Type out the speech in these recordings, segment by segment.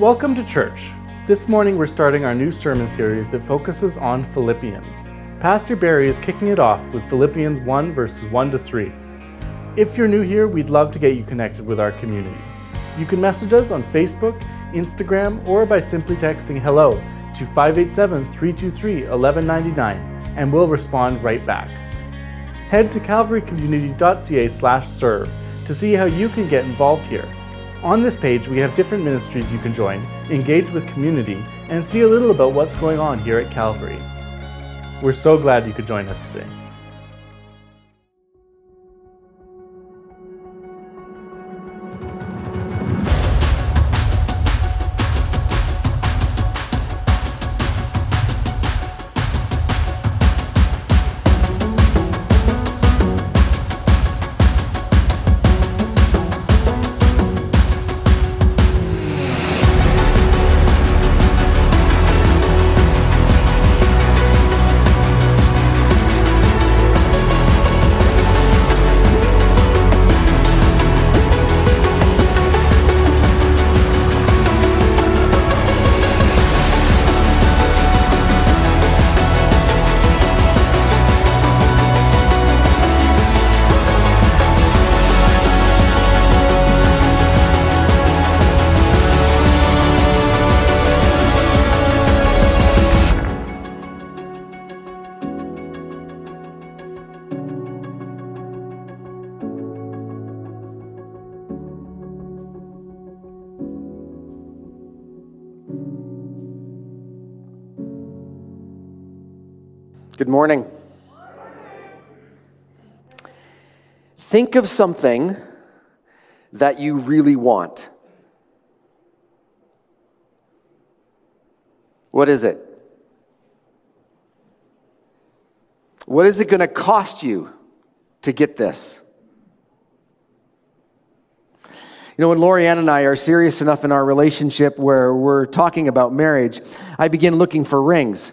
Welcome to church. This morning we're starting our new sermon series that focuses on Philippians. Pastor Barry is kicking it off with Philippians 1 verses 1 to 3. If you're new here, we'd love to get you connected with our community. You can message us on Facebook, Instagram, or by simply texting hello to 587 323 1199 and we'll respond right back. Head to calvarycommunity.ca/serve to see how you can get involved here. On this page, we have different ministries you can join, engage with community, and see a little about what's going on here at Calvary. We're so glad you could join us today. Good morning. Think of something that you really want. What is it? What is it going to cost you to get this? You know, when Lorianne and I are serious enough in our relationship where we're talking about marriage, I begin looking for rings.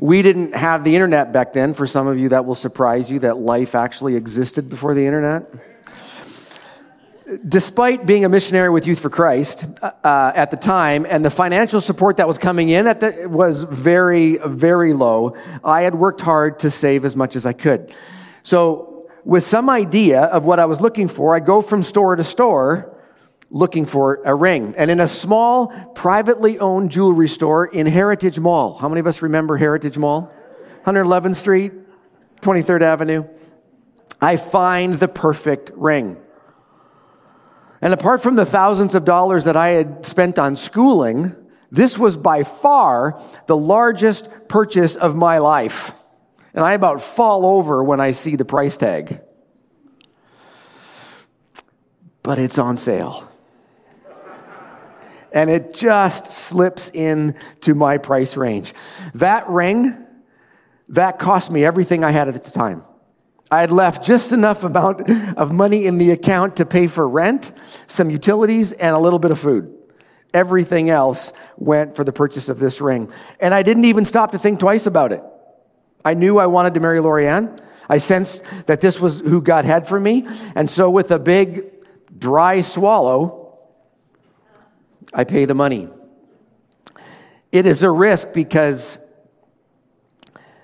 We didn't have the internet back then. For some of you, that will surprise you that life actually existed before the internet. Despite being a missionary with Youth for Christ uh, uh, at the time, and the financial support that was coming in at the, was very, very low, I had worked hard to save as much as I could. So, with some idea of what I was looking for, I go from store to store looking for a ring. And in a small, privately owned jewelry store in Heritage Mall. How many of us remember Heritage Mall? 111th Street, 23rd Avenue. I find the perfect ring. And apart from the thousands of dollars that I had spent on schooling, this was by far the largest purchase of my life. And I about fall over when I see the price tag. But it's on sale and it just slips into my price range. That ring, that cost me everything I had at the time. I had left just enough amount of money in the account to pay for rent, some utilities, and a little bit of food. Everything else went for the purchase of this ring. And I didn't even stop to think twice about it. I knew I wanted to marry Lorianne. I sensed that this was who God had for me. And so, with a big dry swallow, I pay the money. It is a risk because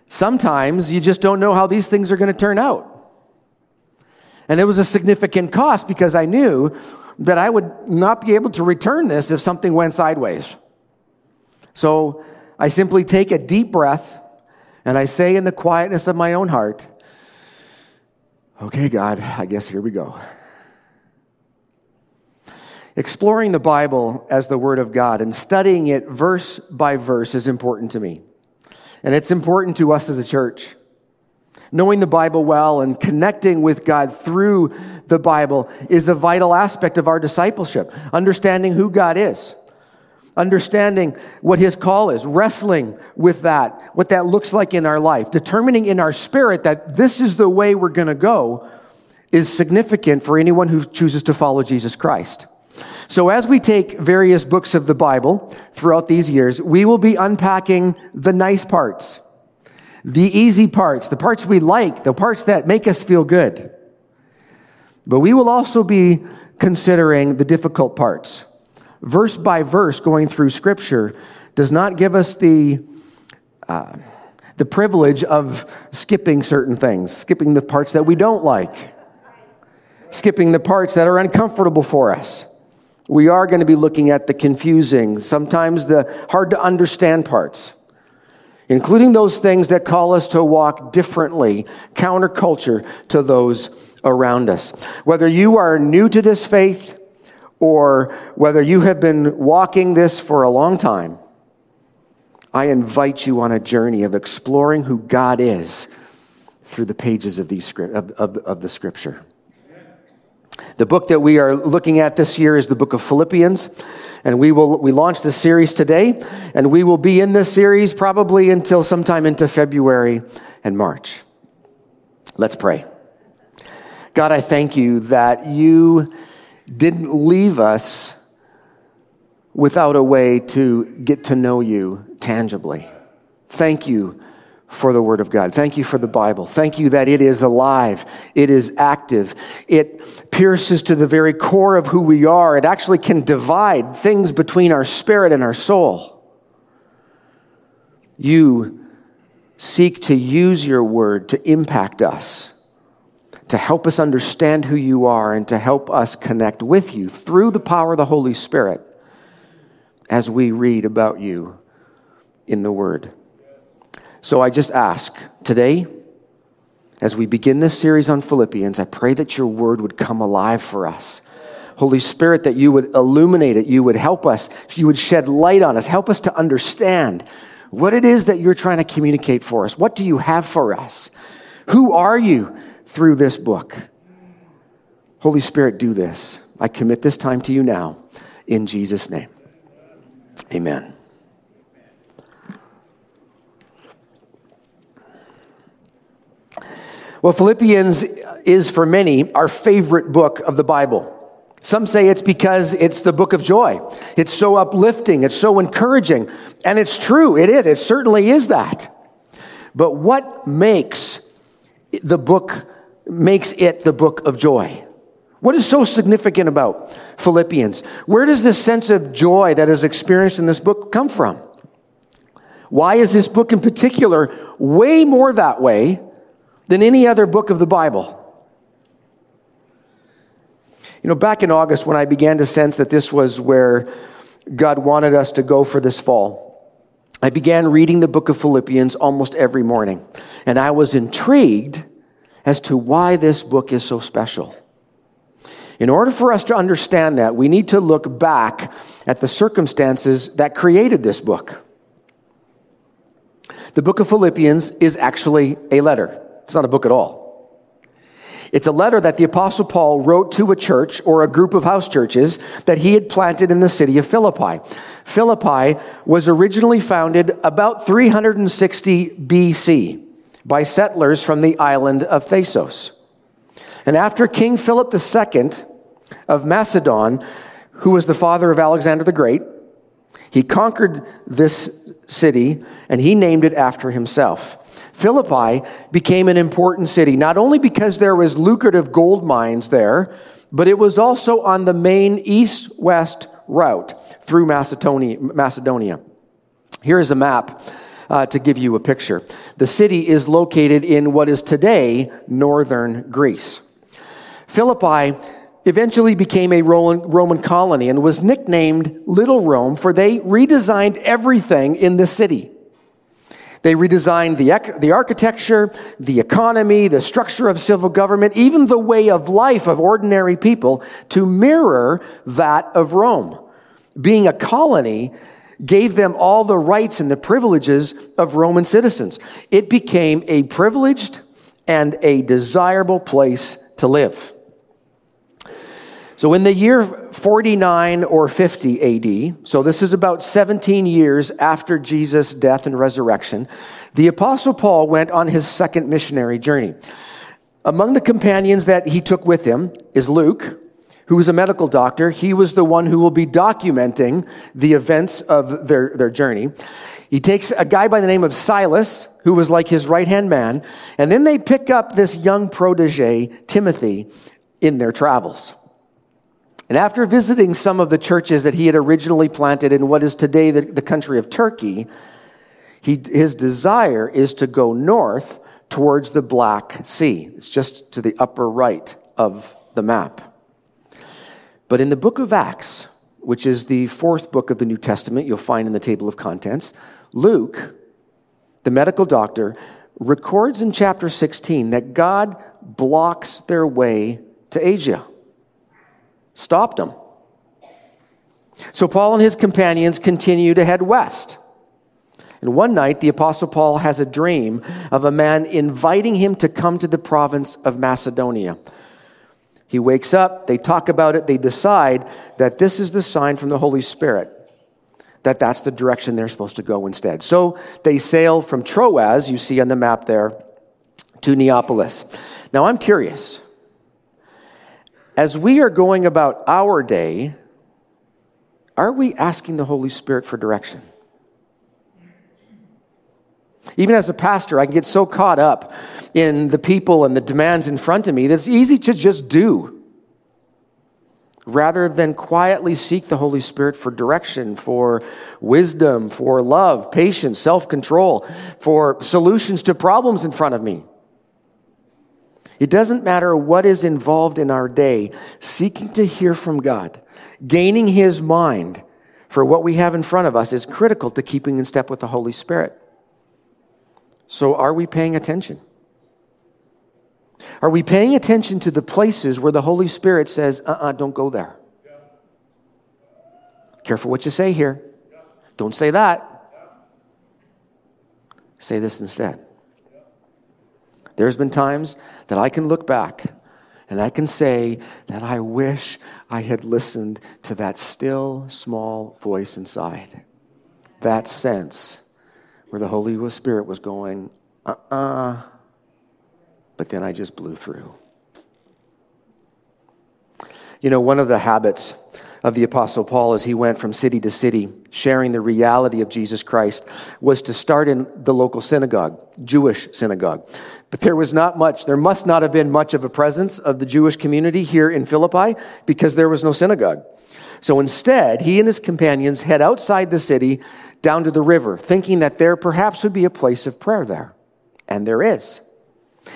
sometimes you just don't know how these things are going to turn out. And it was a significant cost because I knew that I would not be able to return this if something went sideways. So I simply take a deep breath and I say in the quietness of my own heart, Okay, God, I guess here we go. Exploring the Bible as the Word of God and studying it verse by verse is important to me. And it's important to us as a church. Knowing the Bible well and connecting with God through the Bible is a vital aspect of our discipleship. Understanding who God is, understanding what His call is, wrestling with that, what that looks like in our life, determining in our spirit that this is the way we're going to go is significant for anyone who chooses to follow Jesus Christ. So, as we take various books of the Bible throughout these years, we will be unpacking the nice parts, the easy parts, the parts we like, the parts that make us feel good. But we will also be considering the difficult parts, verse by verse going through Scripture does not give us the, uh, the privilege of skipping certain things, skipping the parts that we don't like, skipping the parts that are uncomfortable for us. We are going to be looking at the confusing, sometimes the hard to understand parts, including those things that call us to walk differently, counterculture to those around us. Whether you are new to this faith or whether you have been walking this for a long time, I invite you on a journey of exploring who God is through the pages of, these, of, of, of the scripture. The book that we are looking at this year is the book of Philippians. And we will we launch this series today, and we will be in this series probably until sometime into February and March. Let's pray. God, I thank you that you didn't leave us without a way to get to know you tangibly. Thank you for the Word of God. Thank you for the Bible. Thank you that it is alive, it is active, it pierces to the very core of who we are. It actually can divide things between our spirit and our soul. You seek to use your Word to impact us to help us understand who you are and to help us connect with you through the power of the Holy Spirit as we read about you in the Word. So I just ask today, as we begin this series on Philippians, I pray that your Word would come alive for us. Holy Spirit, that you would illuminate it, you would help us, you would shed light on us, help us to understand what it is that you're trying to communicate for us. What do you have for us? Who are you? through this book. Holy Spirit, do this. I commit this time to you now in Jesus' name. Amen. Well, Philippians is for many our favorite book of the Bible. Some say it's because it's the book of joy. It's so uplifting, it's so encouraging. And it's true, it is. It certainly is that. But what makes the book makes it the book of joy. What is so significant about Philippians? Where does this sense of joy that is experienced in this book come from? Why is this book in particular way more that way than any other book of the Bible? You know, back in August when I began to sense that this was where God wanted us to go for this fall, I began reading the book of Philippians almost every morning. And I was intrigued as to why this book is so special. In order for us to understand that, we need to look back at the circumstances that created this book. The book of Philippians is actually a letter. It's not a book at all. It's a letter that the Apostle Paul wrote to a church or a group of house churches that he had planted in the city of Philippi. Philippi was originally founded about 360 BC by settlers from the island of Thasos. And after King Philip II of Macedon, who was the father of Alexander the Great, he conquered this city and he named it after himself. Philippi became an important city, not only because there was lucrative gold mines there, but it was also on the main east-west route through Macedonia. Here is a map uh, to give you a picture. The city is located in what is today northern Greece. Philippi eventually became a Roman colony and was nicknamed Little Rome, for they redesigned everything in the city. They redesigned the, the architecture, the economy, the structure of civil government, even the way of life of ordinary people to mirror that of Rome. Being a colony, gave them all the rights and the privileges of Roman citizens. It became a privileged and a desirable place to live. So, in the year 49 or 50 AD, so this is about 17 years after Jesus' death and resurrection, the Apostle Paul went on his second missionary journey. Among the companions that he took with him is Luke, who was a medical doctor. He was the one who will be documenting the events of their, their journey. He takes a guy by the name of Silas, who was like his right hand man, and then they pick up this young protege, Timothy, in their travels. And after visiting some of the churches that he had originally planted in what is today the, the country of Turkey, he, his desire is to go north towards the Black Sea. It's just to the upper right of the map. But in the book of Acts, which is the fourth book of the New Testament, you'll find in the table of contents, Luke, the medical doctor, records in chapter 16 that God blocks their way to Asia stopped them. So Paul and his companions continue to head west. And one night, the Apostle Paul has a dream of a man inviting him to come to the province of Macedonia. He wakes up, they talk about it, they decide that this is the sign from the Holy Spirit, that that's the direction they're supposed to go instead. So they sail from Troas, you see on the map there, to Neapolis. Now I'm curious as we are going about our day, are we asking the Holy Spirit for direction? Even as a pastor, I can get so caught up in the people and the demands in front of me that it's easy to just do rather than quietly seek the Holy Spirit for direction, for wisdom, for love, patience, self control, for solutions to problems in front of me. It doesn't matter what is involved in our day, seeking to hear from God, gaining His mind for what we have in front of us is critical to keeping in step with the Holy Spirit. So, are we paying attention? Are we paying attention to the places where the Holy Spirit says, uh uh-uh, uh, do not go there? Careful what you say here. Don't say that. Say this instead. There's been times that I can look back and I can say that I wish I had listened to that still small voice inside. That sense where the Holy Spirit was going, uh uh-uh. uh, but then I just blew through. You know, one of the habits of the Apostle Paul as he went from city to city, sharing the reality of Jesus Christ, was to start in the local synagogue, Jewish synagogue. But there was not much, there must not have been much of a presence of the Jewish community here in Philippi because there was no synagogue. So instead, he and his companions head outside the city down to the river, thinking that there perhaps would be a place of prayer there. And there is.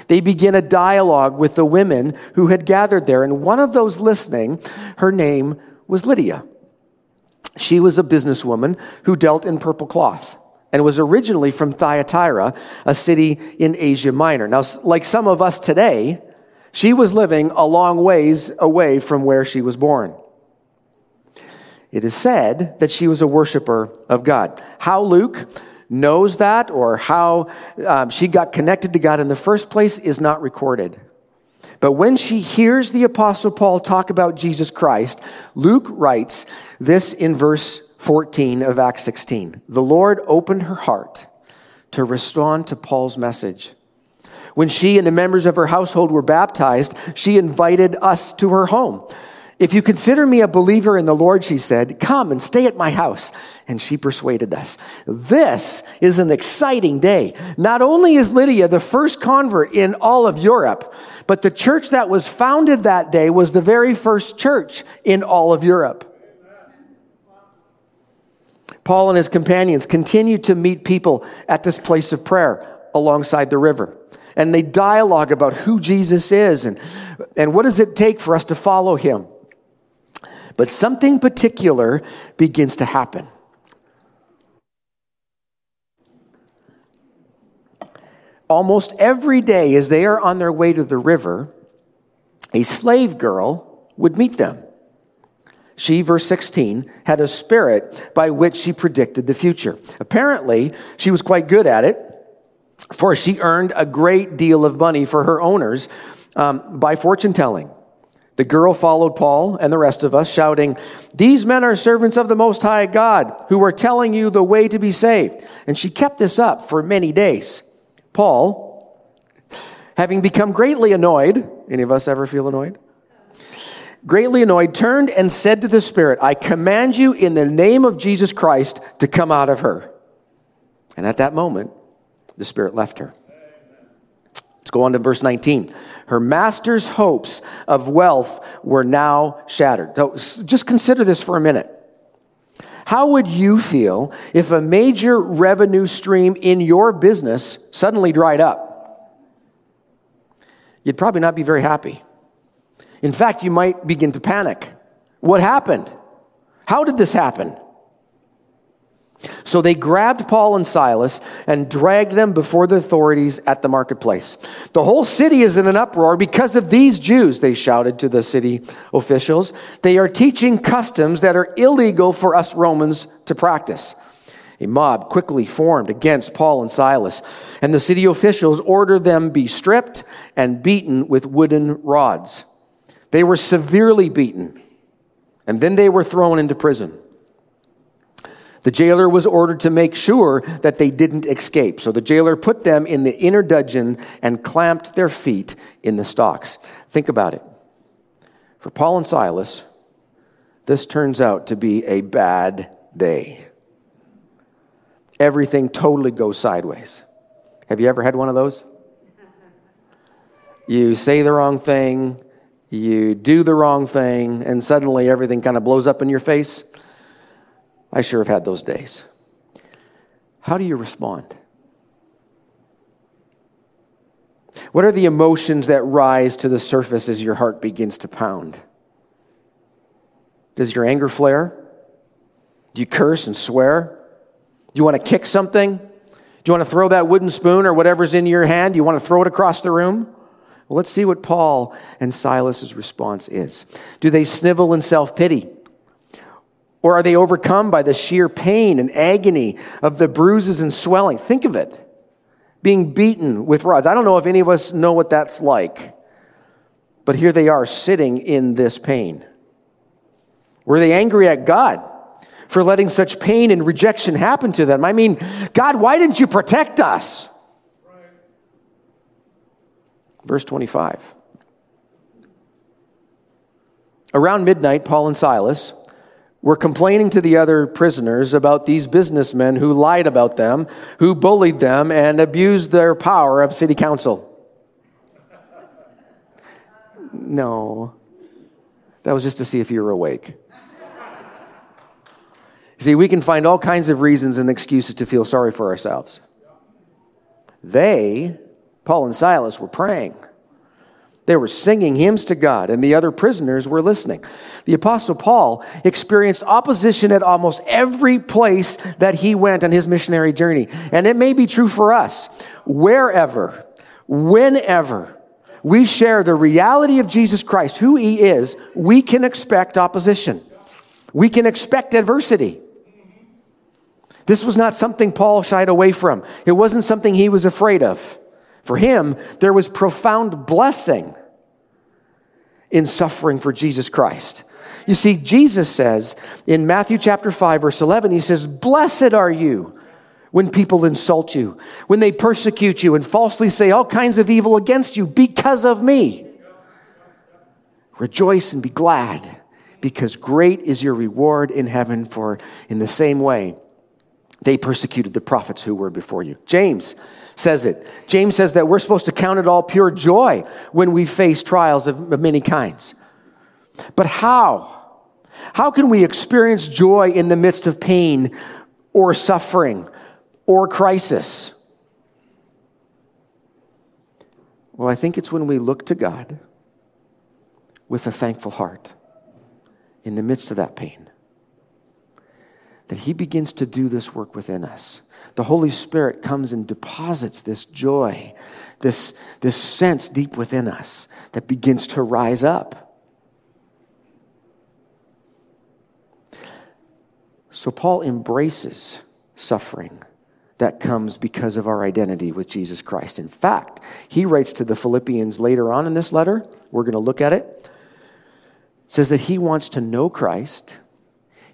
They begin a dialogue with the women who had gathered there, and one of those listening, her name was Lydia. She was a businesswoman who dealt in purple cloth and was originally from Thyatira, a city in Asia Minor. Now, like some of us today, she was living a long ways away from where she was born. It is said that she was a worshiper of God. How Luke knows that or how um, she got connected to God in the first place is not recorded. But when she hears the Apostle Paul talk about Jesus Christ, Luke writes this in verse 14 of Acts 16. The Lord opened her heart to respond to Paul's message. When she and the members of her household were baptized, she invited us to her home. If you consider me a believer in the Lord, she said, come and stay at my house. And she persuaded us. This is an exciting day. Not only is Lydia the first convert in all of Europe, but the church that was founded that day was the very first church in all of Europe. Paul and his companions continued to meet people at this place of prayer alongside the river. And they dialogue about who Jesus is and, and what does it take for us to follow him. But something particular begins to happen. Almost every day, as they are on their way to the river, a slave girl would meet them. She, verse 16, had a spirit by which she predicted the future. Apparently, she was quite good at it, for she earned a great deal of money for her owners um, by fortune telling. The girl followed Paul and the rest of us, shouting, These men are servants of the Most High God, who are telling you the way to be saved. And she kept this up for many days. Paul, having become greatly annoyed, any of us ever feel annoyed? Greatly annoyed, turned and said to the Spirit, I command you in the name of Jesus Christ to come out of her. And at that moment, the Spirit left her. Let's go on to verse 19. Her master's hopes of wealth were now shattered. So just consider this for a minute. How would you feel if a major revenue stream in your business suddenly dried up? You'd probably not be very happy. In fact, you might begin to panic. What happened? How did this happen? So they grabbed Paul and Silas and dragged them before the authorities at the marketplace. The whole city is in an uproar because of these Jews, they shouted to the city officials. They are teaching customs that are illegal for us Romans to practice. A mob quickly formed against Paul and Silas, and the city officials ordered them be stripped and beaten with wooden rods. They were severely beaten, and then they were thrown into prison. The jailer was ordered to make sure that they didn't escape. So the jailer put them in the inner dungeon and clamped their feet in the stocks. Think about it. For Paul and Silas, this turns out to be a bad day. Everything totally goes sideways. Have you ever had one of those? You say the wrong thing, you do the wrong thing, and suddenly everything kind of blows up in your face. I sure have had those days. How do you respond? What are the emotions that rise to the surface as your heart begins to pound? Does your anger flare? Do you curse and swear? Do you want to kick something? Do you want to throw that wooden spoon or whatever's in your hand? Do you want to throw it across the room? Well, let's see what Paul and Silas's response is. Do they snivel in self pity? Or are they overcome by the sheer pain and agony of the bruises and swelling? Think of it being beaten with rods. I don't know if any of us know what that's like, but here they are sitting in this pain. Were they angry at God for letting such pain and rejection happen to them? I mean, God, why didn't you protect us? Verse 25. Around midnight, Paul and Silas were complaining to the other prisoners about these businessmen who lied about them, who bullied them, and abused their power of city council. No, that was just to see if you were awake. See, we can find all kinds of reasons and excuses to feel sorry for ourselves. They, Paul and Silas, were praying. They were singing hymns to God, and the other prisoners were listening. The Apostle Paul experienced opposition at almost every place that he went on his missionary journey. And it may be true for us. Wherever, whenever we share the reality of Jesus Christ, who he is, we can expect opposition. We can expect adversity. This was not something Paul shied away from, it wasn't something he was afraid of. For him, there was profound blessing in suffering for Jesus Christ. You see, Jesus says in Matthew chapter 5, verse 11, he says, Blessed are you when people insult you, when they persecute you and falsely say all kinds of evil against you because of me. Rejoice and be glad, because great is your reward in heaven, for in the same way they persecuted the prophets who were before you. James says it. James says that we're supposed to count it all pure joy when we face trials of, many kinds. But how? How can we experience joy in the midst of pain or suffering or crisis? Well, I think it's when we look to God with a thankful heart in the midst of that pain that He begins to do this work within us the Holy Spirit comes and deposits this joy, this, this sense deep within us that begins to rise up. So Paul embraces suffering that comes because of our identity with Jesus Christ. In fact, he writes to the Philippians later on in this letter, we're going to look at it, says that he wants to know Christ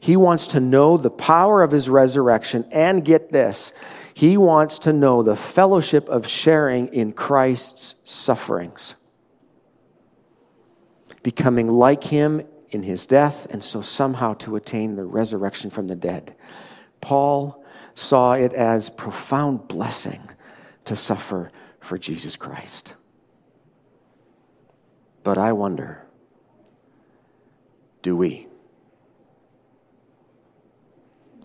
he wants to know the power of his resurrection and get this. He wants to know the fellowship of sharing in Christ's sufferings, becoming like him in his death, and so somehow to attain the resurrection from the dead. Paul saw it as profound blessing to suffer for Jesus Christ. But I wonder do we?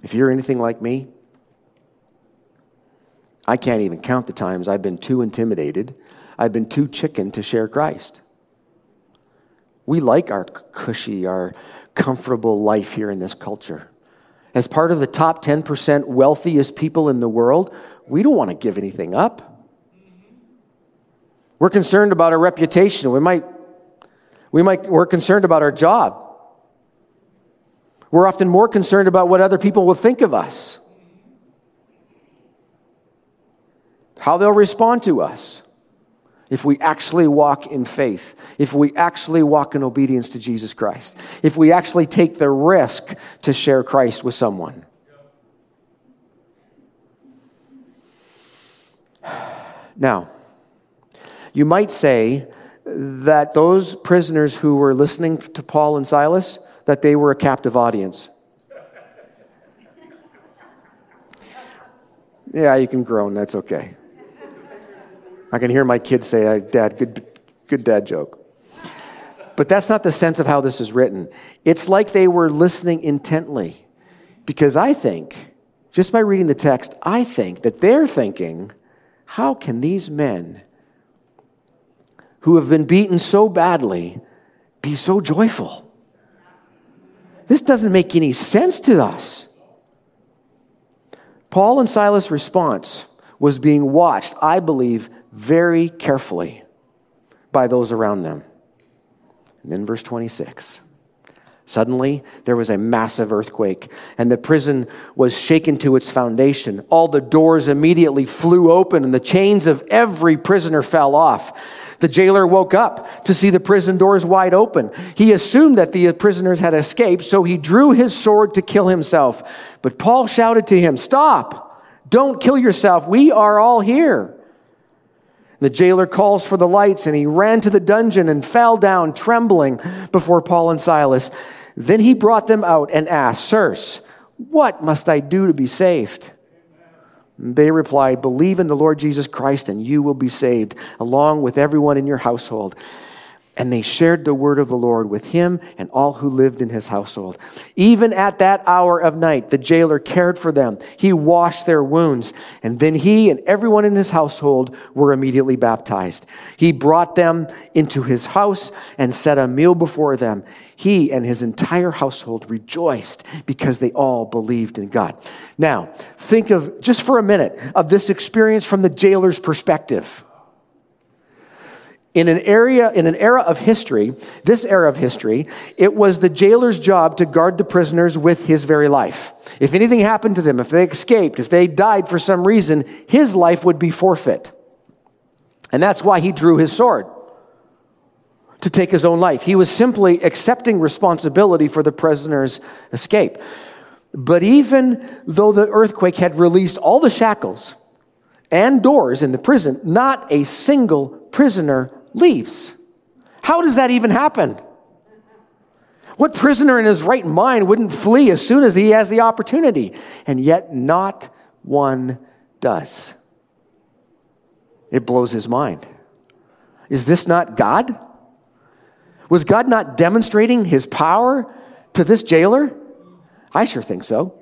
If you're anything like me, I can't even count the times I've been too intimidated, I've been too chicken to share Christ. We like our cushy, our comfortable life here in this culture. As part of the top 10% wealthiest people in the world, we don't want to give anything up. We're concerned about our reputation. We might, we might, we're concerned about our job. We're often more concerned about what other people will think of us, how they'll respond to us. If we actually walk in faith, if we actually walk in obedience to Jesus Christ, if we actually take the risk to share Christ with someone. Now, you might say that those prisoners who were listening to Paul and Silas that they were a captive audience. Yeah, you can groan, that's okay. I can hear my kids say, Dad, good, good dad joke. But that's not the sense of how this is written. It's like they were listening intently. Because I think, just by reading the text, I think that they're thinking, how can these men who have been beaten so badly be so joyful? This doesn't make any sense to us. Paul and Silas' response was being watched, I believe, very carefully by those around them. And then, verse 26. Suddenly, there was a massive earthquake, and the prison was shaken to its foundation. All the doors immediately flew open, and the chains of every prisoner fell off. The jailer woke up to see the prison doors wide open. He assumed that the prisoners had escaped, so he drew his sword to kill himself. But Paul shouted to him, Stop! Don't kill yourself. We are all here. The jailer calls for the lights, and he ran to the dungeon and fell down trembling before Paul and Silas. Then he brought them out and asked, Sirs, what must I do to be saved? They replied, Believe in the Lord Jesus Christ and you will be saved, along with everyone in your household. And they shared the word of the Lord with him and all who lived in his household. Even at that hour of night, the jailer cared for them. He washed their wounds. And then he and everyone in his household were immediately baptized. He brought them into his house and set a meal before them. He and his entire household rejoiced because they all believed in God. Now, think of just for a minute of this experience from the jailer's perspective in an area in an era of history this era of history it was the jailer's job to guard the prisoners with his very life. If anything happened to them if they escaped if they died for some reason his life would be forfeit. And that's why he drew his sword to take his own life. He was simply accepting responsibility for the prisoner's escape. But even though the earthquake had released all the shackles and doors in the prison not a single prisoner leaves. How does that even happen? What prisoner in his right mind wouldn't flee as soon as he has the opportunity? And yet, not one does. It blows his mind. Is this not God? Was God not demonstrating his power to this jailer? I sure think so.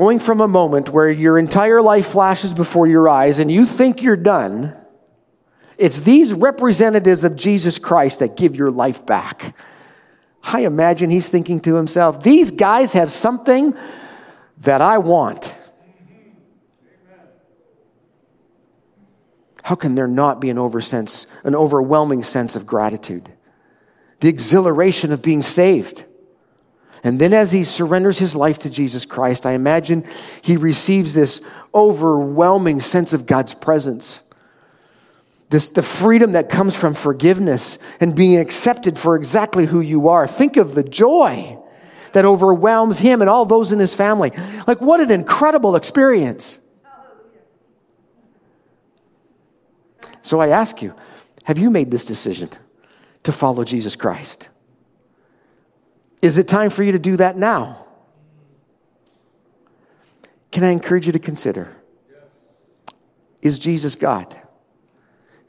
Going from a moment where your entire life flashes before your eyes and you think you're done, it's these representatives of Jesus Christ that give your life back. I imagine he's thinking to himself, these guys have something that I want. How can there not be an oversense, an overwhelming sense of gratitude? The exhilaration of being saved. And then, as he surrenders his life to Jesus Christ, I imagine he receives this overwhelming sense of God's presence. This, the freedom that comes from forgiveness and being accepted for exactly who you are. Think of the joy that overwhelms him and all those in his family. Like, what an incredible experience. So I ask you, have you made this decision to follow Jesus Christ? Is it time for you to do that now? Can I encourage you to consider is Jesus God?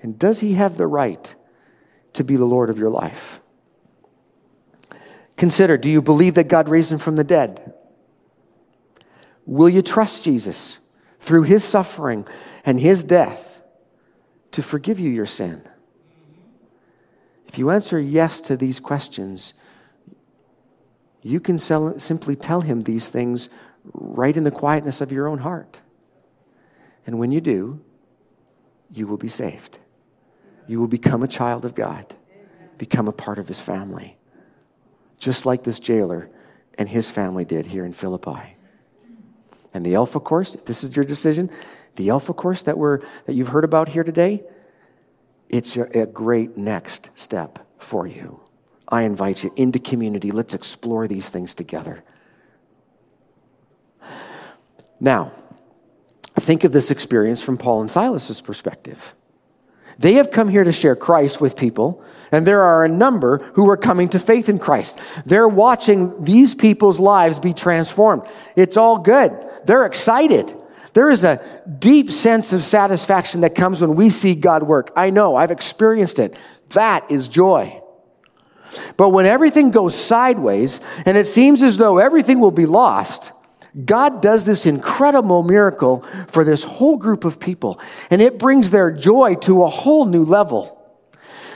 And does he have the right to be the Lord of your life? Consider do you believe that God raised him from the dead? Will you trust Jesus through his suffering and his death to forgive you your sin? If you answer yes to these questions, you can sell, simply tell him these things right in the quietness of your own heart. And when you do, you will be saved. You will become a child of God, become a part of his family, just like this jailer and his family did here in Philippi. And the Alpha course, if this is your decision, the Alpha course that, we're, that you've heard about here today, it's a, a great next step for you. I invite you into community. Let's explore these things together. Now, think of this experience from Paul and Silas's perspective. They have come here to share Christ with people, and there are a number who are coming to faith in Christ. They're watching these people's lives be transformed. It's all good. They're excited. There is a deep sense of satisfaction that comes when we see God work. I know, I've experienced it. That is joy. But when everything goes sideways and it seems as though everything will be lost, God does this incredible miracle for this whole group of people, and it brings their joy to a whole new level.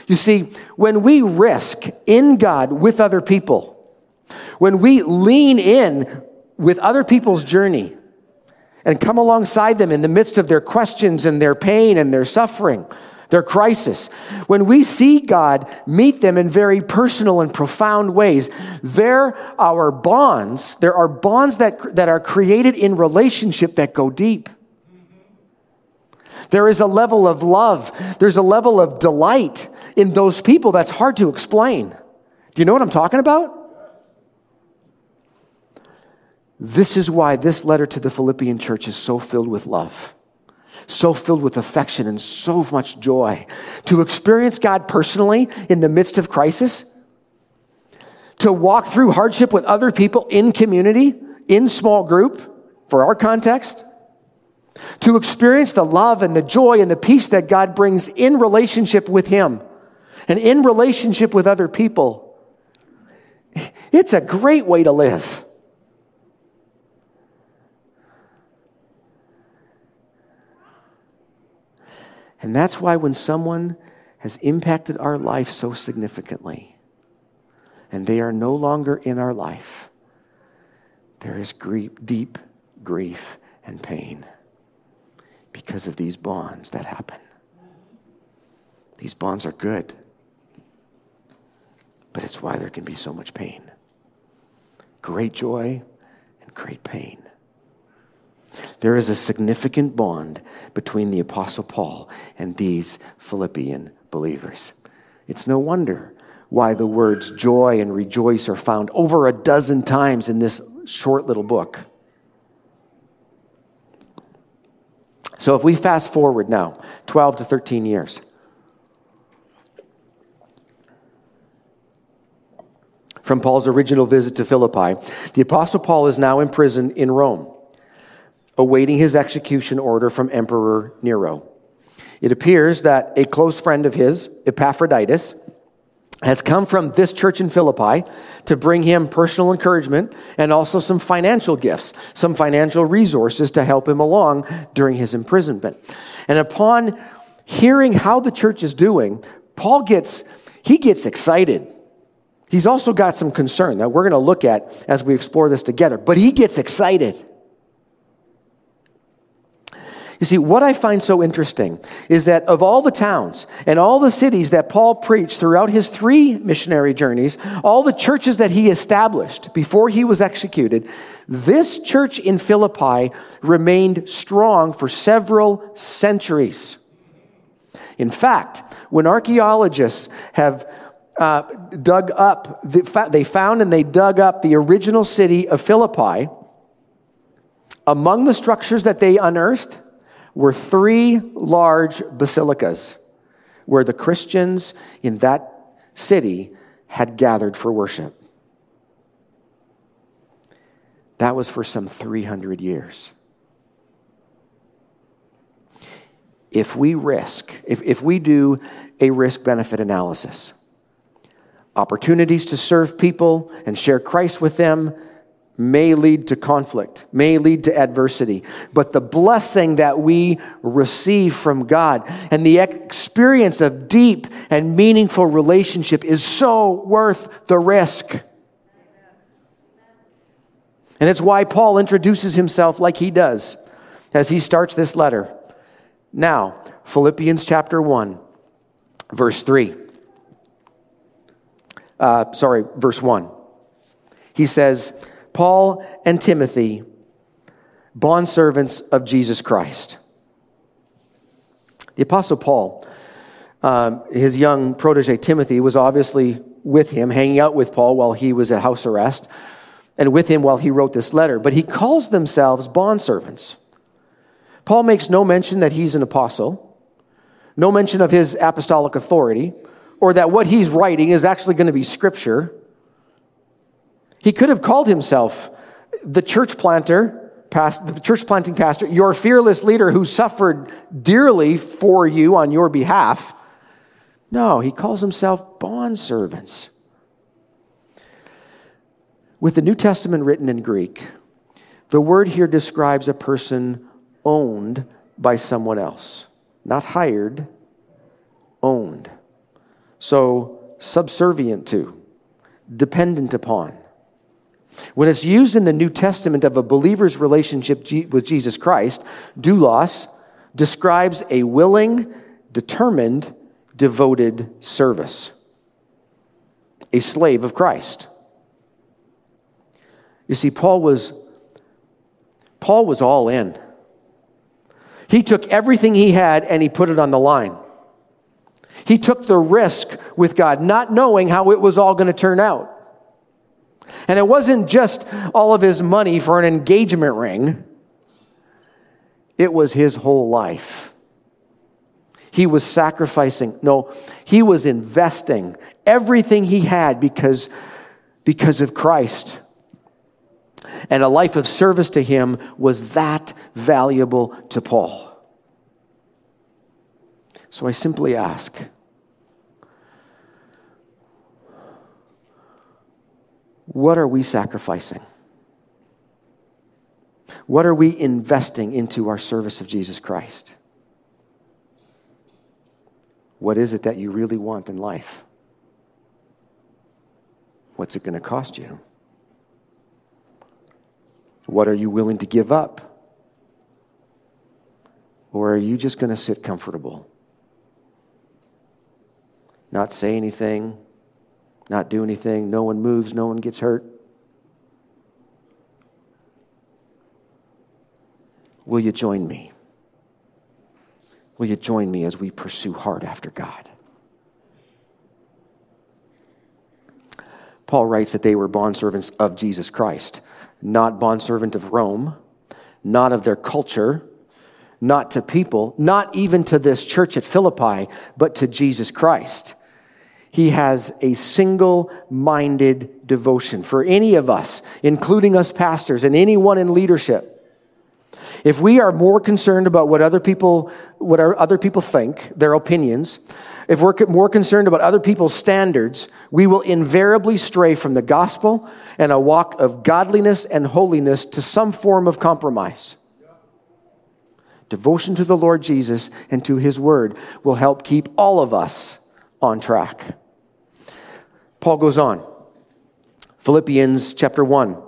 You see, when we risk in God with other people, when we lean in with other people's journey and come alongside them in the midst of their questions and their pain and their suffering, their crisis. When we see God meet them in very personal and profound ways, there are bonds, there are bonds that, that are created in relationship that go deep. There is a level of love, there's a level of delight in those people that's hard to explain. Do you know what I'm talking about? This is why this letter to the Philippian church is so filled with love so filled with affection and so much joy. To experience God personally in the midst of crisis, to walk through hardship with other people in community, in small group, for our context, to experience the love and the joy and the peace that God brings in relationship with Him and in relationship with other people. It's a great way to live. And that's why when someone has impacted our life so significantly and they are no longer in our life, there is grief, deep grief and pain because of these bonds that happen. These bonds are good, but it's why there can be so much pain. Great joy and great pain. There is a significant bond between the Apostle Paul and these Philippian believers. It's no wonder why the words joy and rejoice are found over a dozen times in this short little book. So if we fast forward now, 12 to 13 years, from Paul's original visit to Philippi, the Apostle Paul is now in prison in Rome awaiting his execution order from Emperor Nero. It appears that a close friend of his, Epaphroditus, has come from this church in Philippi to bring him personal encouragement and also some financial gifts, some financial resources to help him along during his imprisonment. And upon hearing how the church is doing, Paul gets he gets excited. He's also got some concern that we're going to look at as we explore this together, but he gets excited. You see, what I find so interesting is that of all the towns and all the cities that Paul preached throughout his three missionary journeys, all the churches that he established before he was executed, this church in Philippi remained strong for several centuries. In fact, when archaeologists have uh, dug up, the, they found and they dug up the original city of Philippi, among the structures that they unearthed, were three large basilicas where the Christians in that city had gathered for worship. That was for some 300 years. if we risk, if, if we do a risk benefit analysis. Opportunities to serve people and share Christ with them may lead to conflict, may lead to adversity. But the blessing that we receive from God and the experience of deep and meaningful relationship is so worth the risk. And it's why Paul introduces himself like he does as he starts this letter. Now, Philippians chapter 1, verse 3. Uh, sorry, verse 1. He says, Paul and Timothy, bondservants of Jesus Christ. The Apostle Paul, um, his young protege Timothy, was obviously with him, hanging out with Paul while he was at house arrest, and with him while he wrote this letter. But he calls themselves bondservants. Paul makes no mention that he's an apostle, no mention of his apostolic authority, or that what he's writing is actually going to be scripture. He could have called himself the church planter, past, the church planting pastor, your fearless leader who suffered dearly for you on your behalf. No, he calls himself bond servants. With the New Testament written in Greek, the word here describes a person owned by someone else, not hired, owned. So, subservient to, dependent upon. When it's used in the New Testament of a believer's relationship with Jesus Christ, doulos describes a willing, determined, devoted service. A slave of Christ. You see, Paul was Paul was all in. He took everything he had and he put it on the line. He took the risk with God, not knowing how it was all going to turn out. And it wasn't just all of his money for an engagement ring, it was his whole life. He was sacrificing, no, he was investing everything he had because, because of Christ. And a life of service to him was that valuable to Paul. So I simply ask What are we sacrificing? What are we investing into our service of Jesus Christ? What is it that you really want in life? What's it going to cost you? What are you willing to give up? Or are you just going to sit comfortable? Not say anything, not do anything. No one moves, no one gets hurt. Will you join me? Will you join me as we pursue hard after God? Paul writes that they were bondservants of Jesus Christ, not bondservant of Rome, not of their culture, not to people, not even to this church at Philippi, but to Jesus Christ he has a single minded devotion for any of us, including us pastors and anyone in leadership. If we are more concerned about what other people, what other people think, their opinions, if we're more concerned about other people's standards, we will invariably stray from the gospel and a walk of godliness and holiness to some form of compromise. Devotion to the Lord Jesus and to his word will help keep all of us on track. Paul goes on. Philippians chapter 1,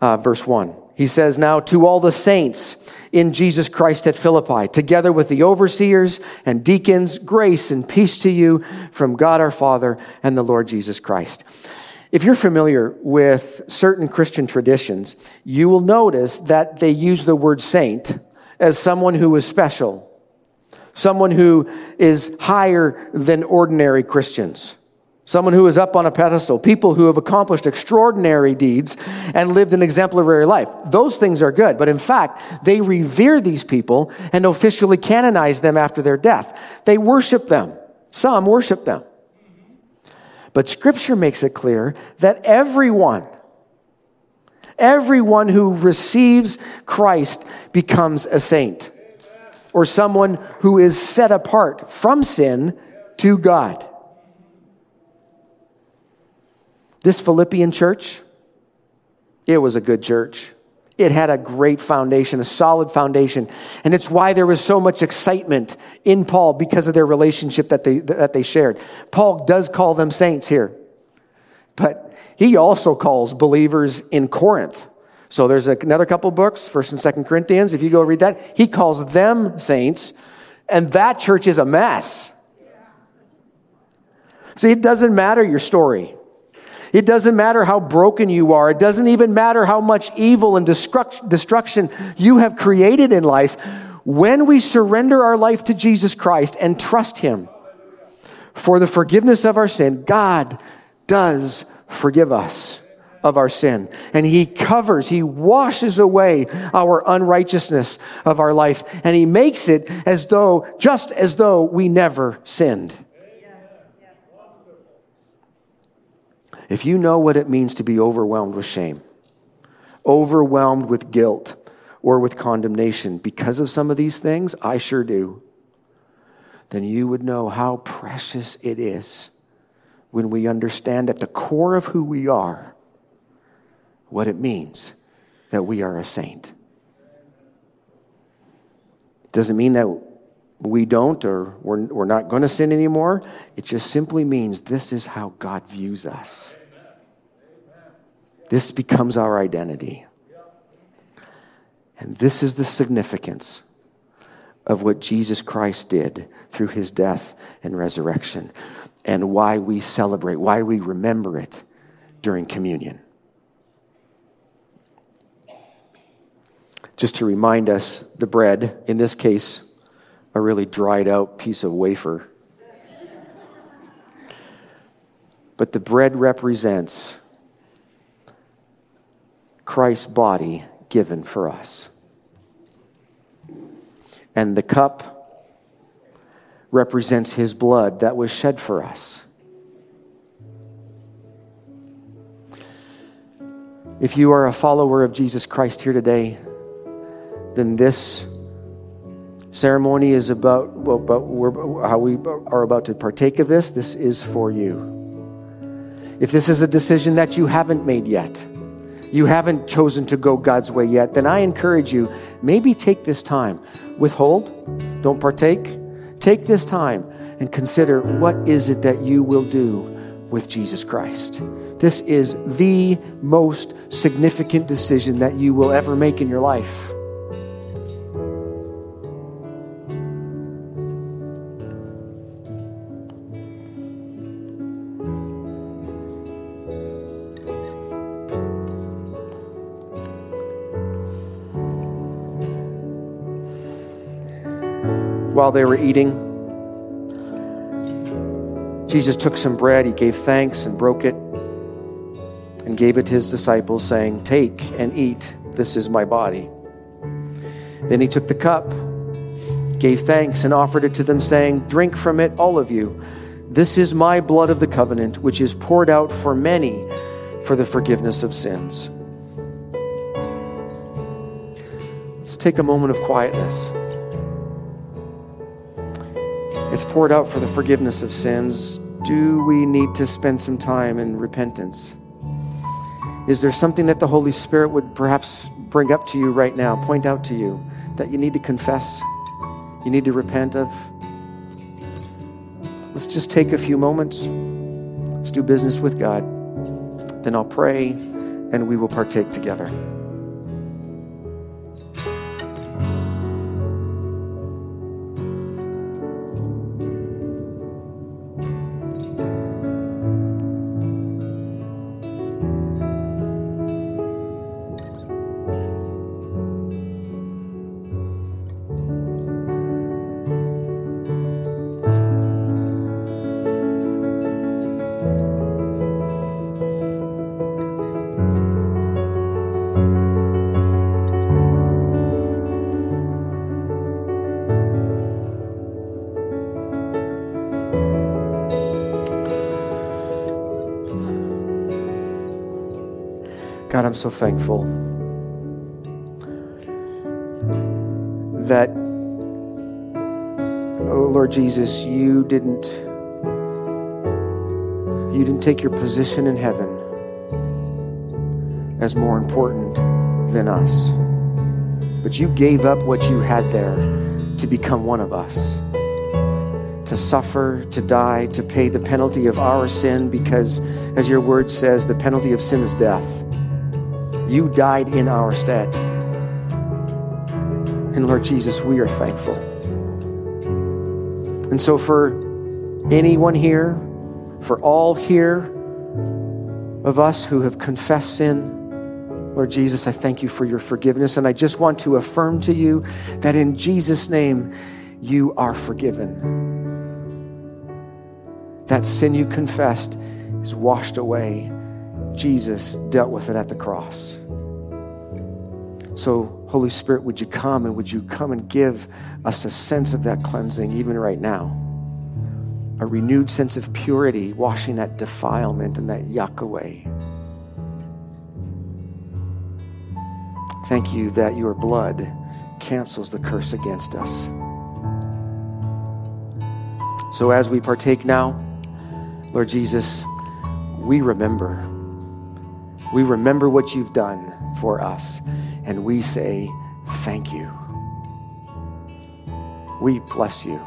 uh, verse 1. He says, Now to all the saints in Jesus Christ at Philippi, together with the overseers and deacons, grace and peace to you from God our Father and the Lord Jesus Christ. If you're familiar with certain Christian traditions, you will notice that they use the word saint as someone who is special, someone who is higher than ordinary Christians someone who is up on a pedestal, people who have accomplished extraordinary deeds and lived an exemplary life. Those things are good, but in fact, they revere these people and officially canonize them after their death. They worship them. Some worship them. But scripture makes it clear that everyone, everyone who receives Christ becomes a saint. or someone who is set apart from sin to God. This Philippian church, it was a good church. It had a great foundation, a solid foundation. And it's why there was so much excitement in Paul because of their relationship that they, that they shared. Paul does call them saints here, but he also calls believers in Corinth. So there's another couple books, First and Second Corinthians. If you go read that, he calls them saints, and that church is a mess. See, it doesn't matter your story. It doesn't matter how broken you are. It doesn't even matter how much evil and destruction you have created in life. When we surrender our life to Jesus Christ and trust Him for the forgiveness of our sin, God does forgive us of our sin. And He covers, He washes away our unrighteousness of our life. And He makes it as though, just as though we never sinned. If you know what it means to be overwhelmed with shame, overwhelmed with guilt, or with condemnation because of some of these things, I sure do, then you would know how precious it is when we understand at the core of who we are what it means that we are a saint. It doesn't mean that we don't or we're, we're not going to sin anymore. It just simply means this is how God views us. This becomes our identity. And this is the significance of what Jesus Christ did through his death and resurrection, and why we celebrate, why we remember it during communion. Just to remind us, the bread, in this case, a really dried out piece of wafer. But the bread represents Christ's body given for us. And the cup represents his blood that was shed for us. If you are a follower of Jesus Christ here today, then this ceremony is about, well, how we are about to partake of this. This is for you. If this is a decision that you haven't made yet, you haven't chosen to go God's way yet, then I encourage you maybe take this time. Withhold, don't partake. Take this time and consider what is it that you will do with Jesus Christ. This is the most significant decision that you will ever make in your life. While they were eating, Jesus took some bread, he gave thanks and broke it and gave it to his disciples, saying, Take and eat, this is my body. Then he took the cup, gave thanks, and offered it to them, saying, Drink from it, all of you. This is my blood of the covenant, which is poured out for many for the forgiveness of sins. Let's take a moment of quietness. It's poured out for the forgiveness of sins. Do we need to spend some time in repentance? Is there something that the Holy Spirit would perhaps bring up to you right now, point out to you that you need to confess, you need to repent of? Let's just take a few moments. Let's do business with God. Then I'll pray and we will partake together. So thankful that oh Lord Jesus, you didn't you didn't take your position in heaven as more important than us. But you gave up what you had there to become one of us, to suffer, to die, to pay the penalty of our sin, because, as your word says, the penalty of sin is death. You died in our stead. And Lord Jesus, we are thankful. And so, for anyone here, for all here of us who have confessed sin, Lord Jesus, I thank you for your forgiveness. And I just want to affirm to you that in Jesus' name, you are forgiven. That sin you confessed is washed away. Jesus dealt with it at the cross. So, Holy Spirit, would you come and would you come and give us a sense of that cleansing even right now? A renewed sense of purity, washing that defilement and that yuck away. Thank you that your blood cancels the curse against us. So as we partake now, Lord Jesus, we remember. We remember what you've done for us, and we say thank you. We bless you,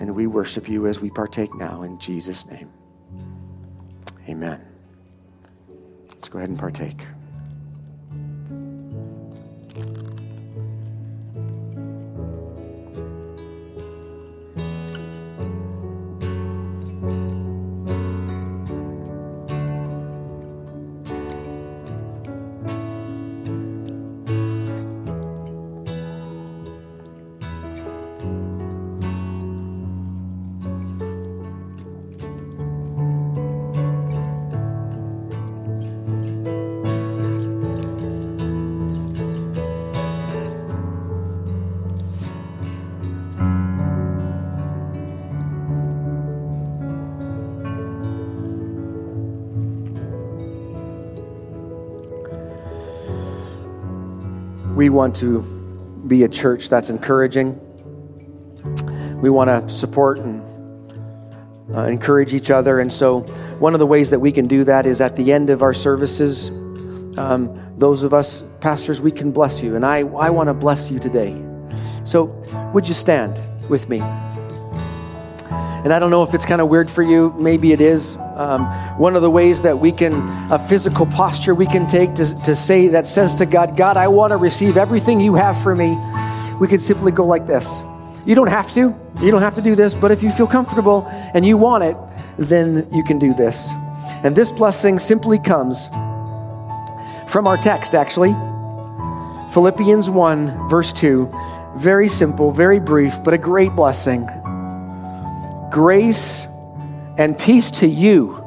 and we worship you as we partake now in Jesus' name. Amen. Let's go ahead and partake. Want to be a church that's encouraging. We want to support and uh, encourage each other. And so, one of the ways that we can do that is at the end of our services, um, those of us pastors, we can bless you. And I, I want to bless you today. So, would you stand with me? And I don't know if it's kind of weird for you. Maybe it is. Um, one of the ways that we can, a physical posture we can take to, to say, that says to God, God, I want to receive everything you have for me. We can simply go like this. You don't have to. You don't have to do this, but if you feel comfortable and you want it, then you can do this. And this blessing simply comes from our text, actually. Philippians 1, verse 2. Very simple, very brief, but a great blessing. Grace and peace to you,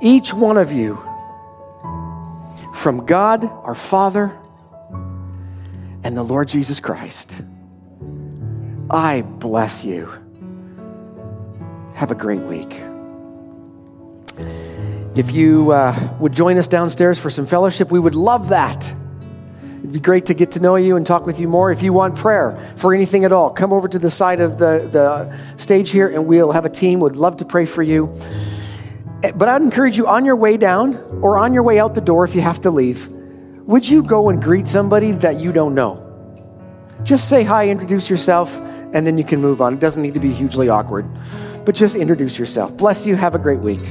each one of you, from God our Father and the Lord Jesus Christ. I bless you. Have a great week. If you uh, would join us downstairs for some fellowship, we would love that. It'd be great to get to know you and talk with you more. If you want prayer for anything at all, come over to the side of the, the stage here and we'll have a team. Would love to pray for you. Eh, but I'd encourage you on your way down or on your way out the door if you have to leave, would you go and greet somebody that you don't know? Just say hi, introduce yourself, and then you can move on. It doesn't need to be hugely awkward, but just introduce yourself. Bless you. Have a great week.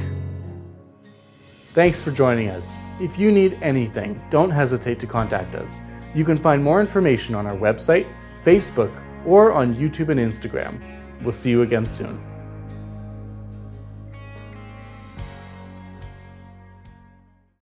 Thanks for joining us. If you need anything, don't hesitate to contact us. You can find more information on our website, Facebook, or on YouTube and Instagram. We'll see you again soon.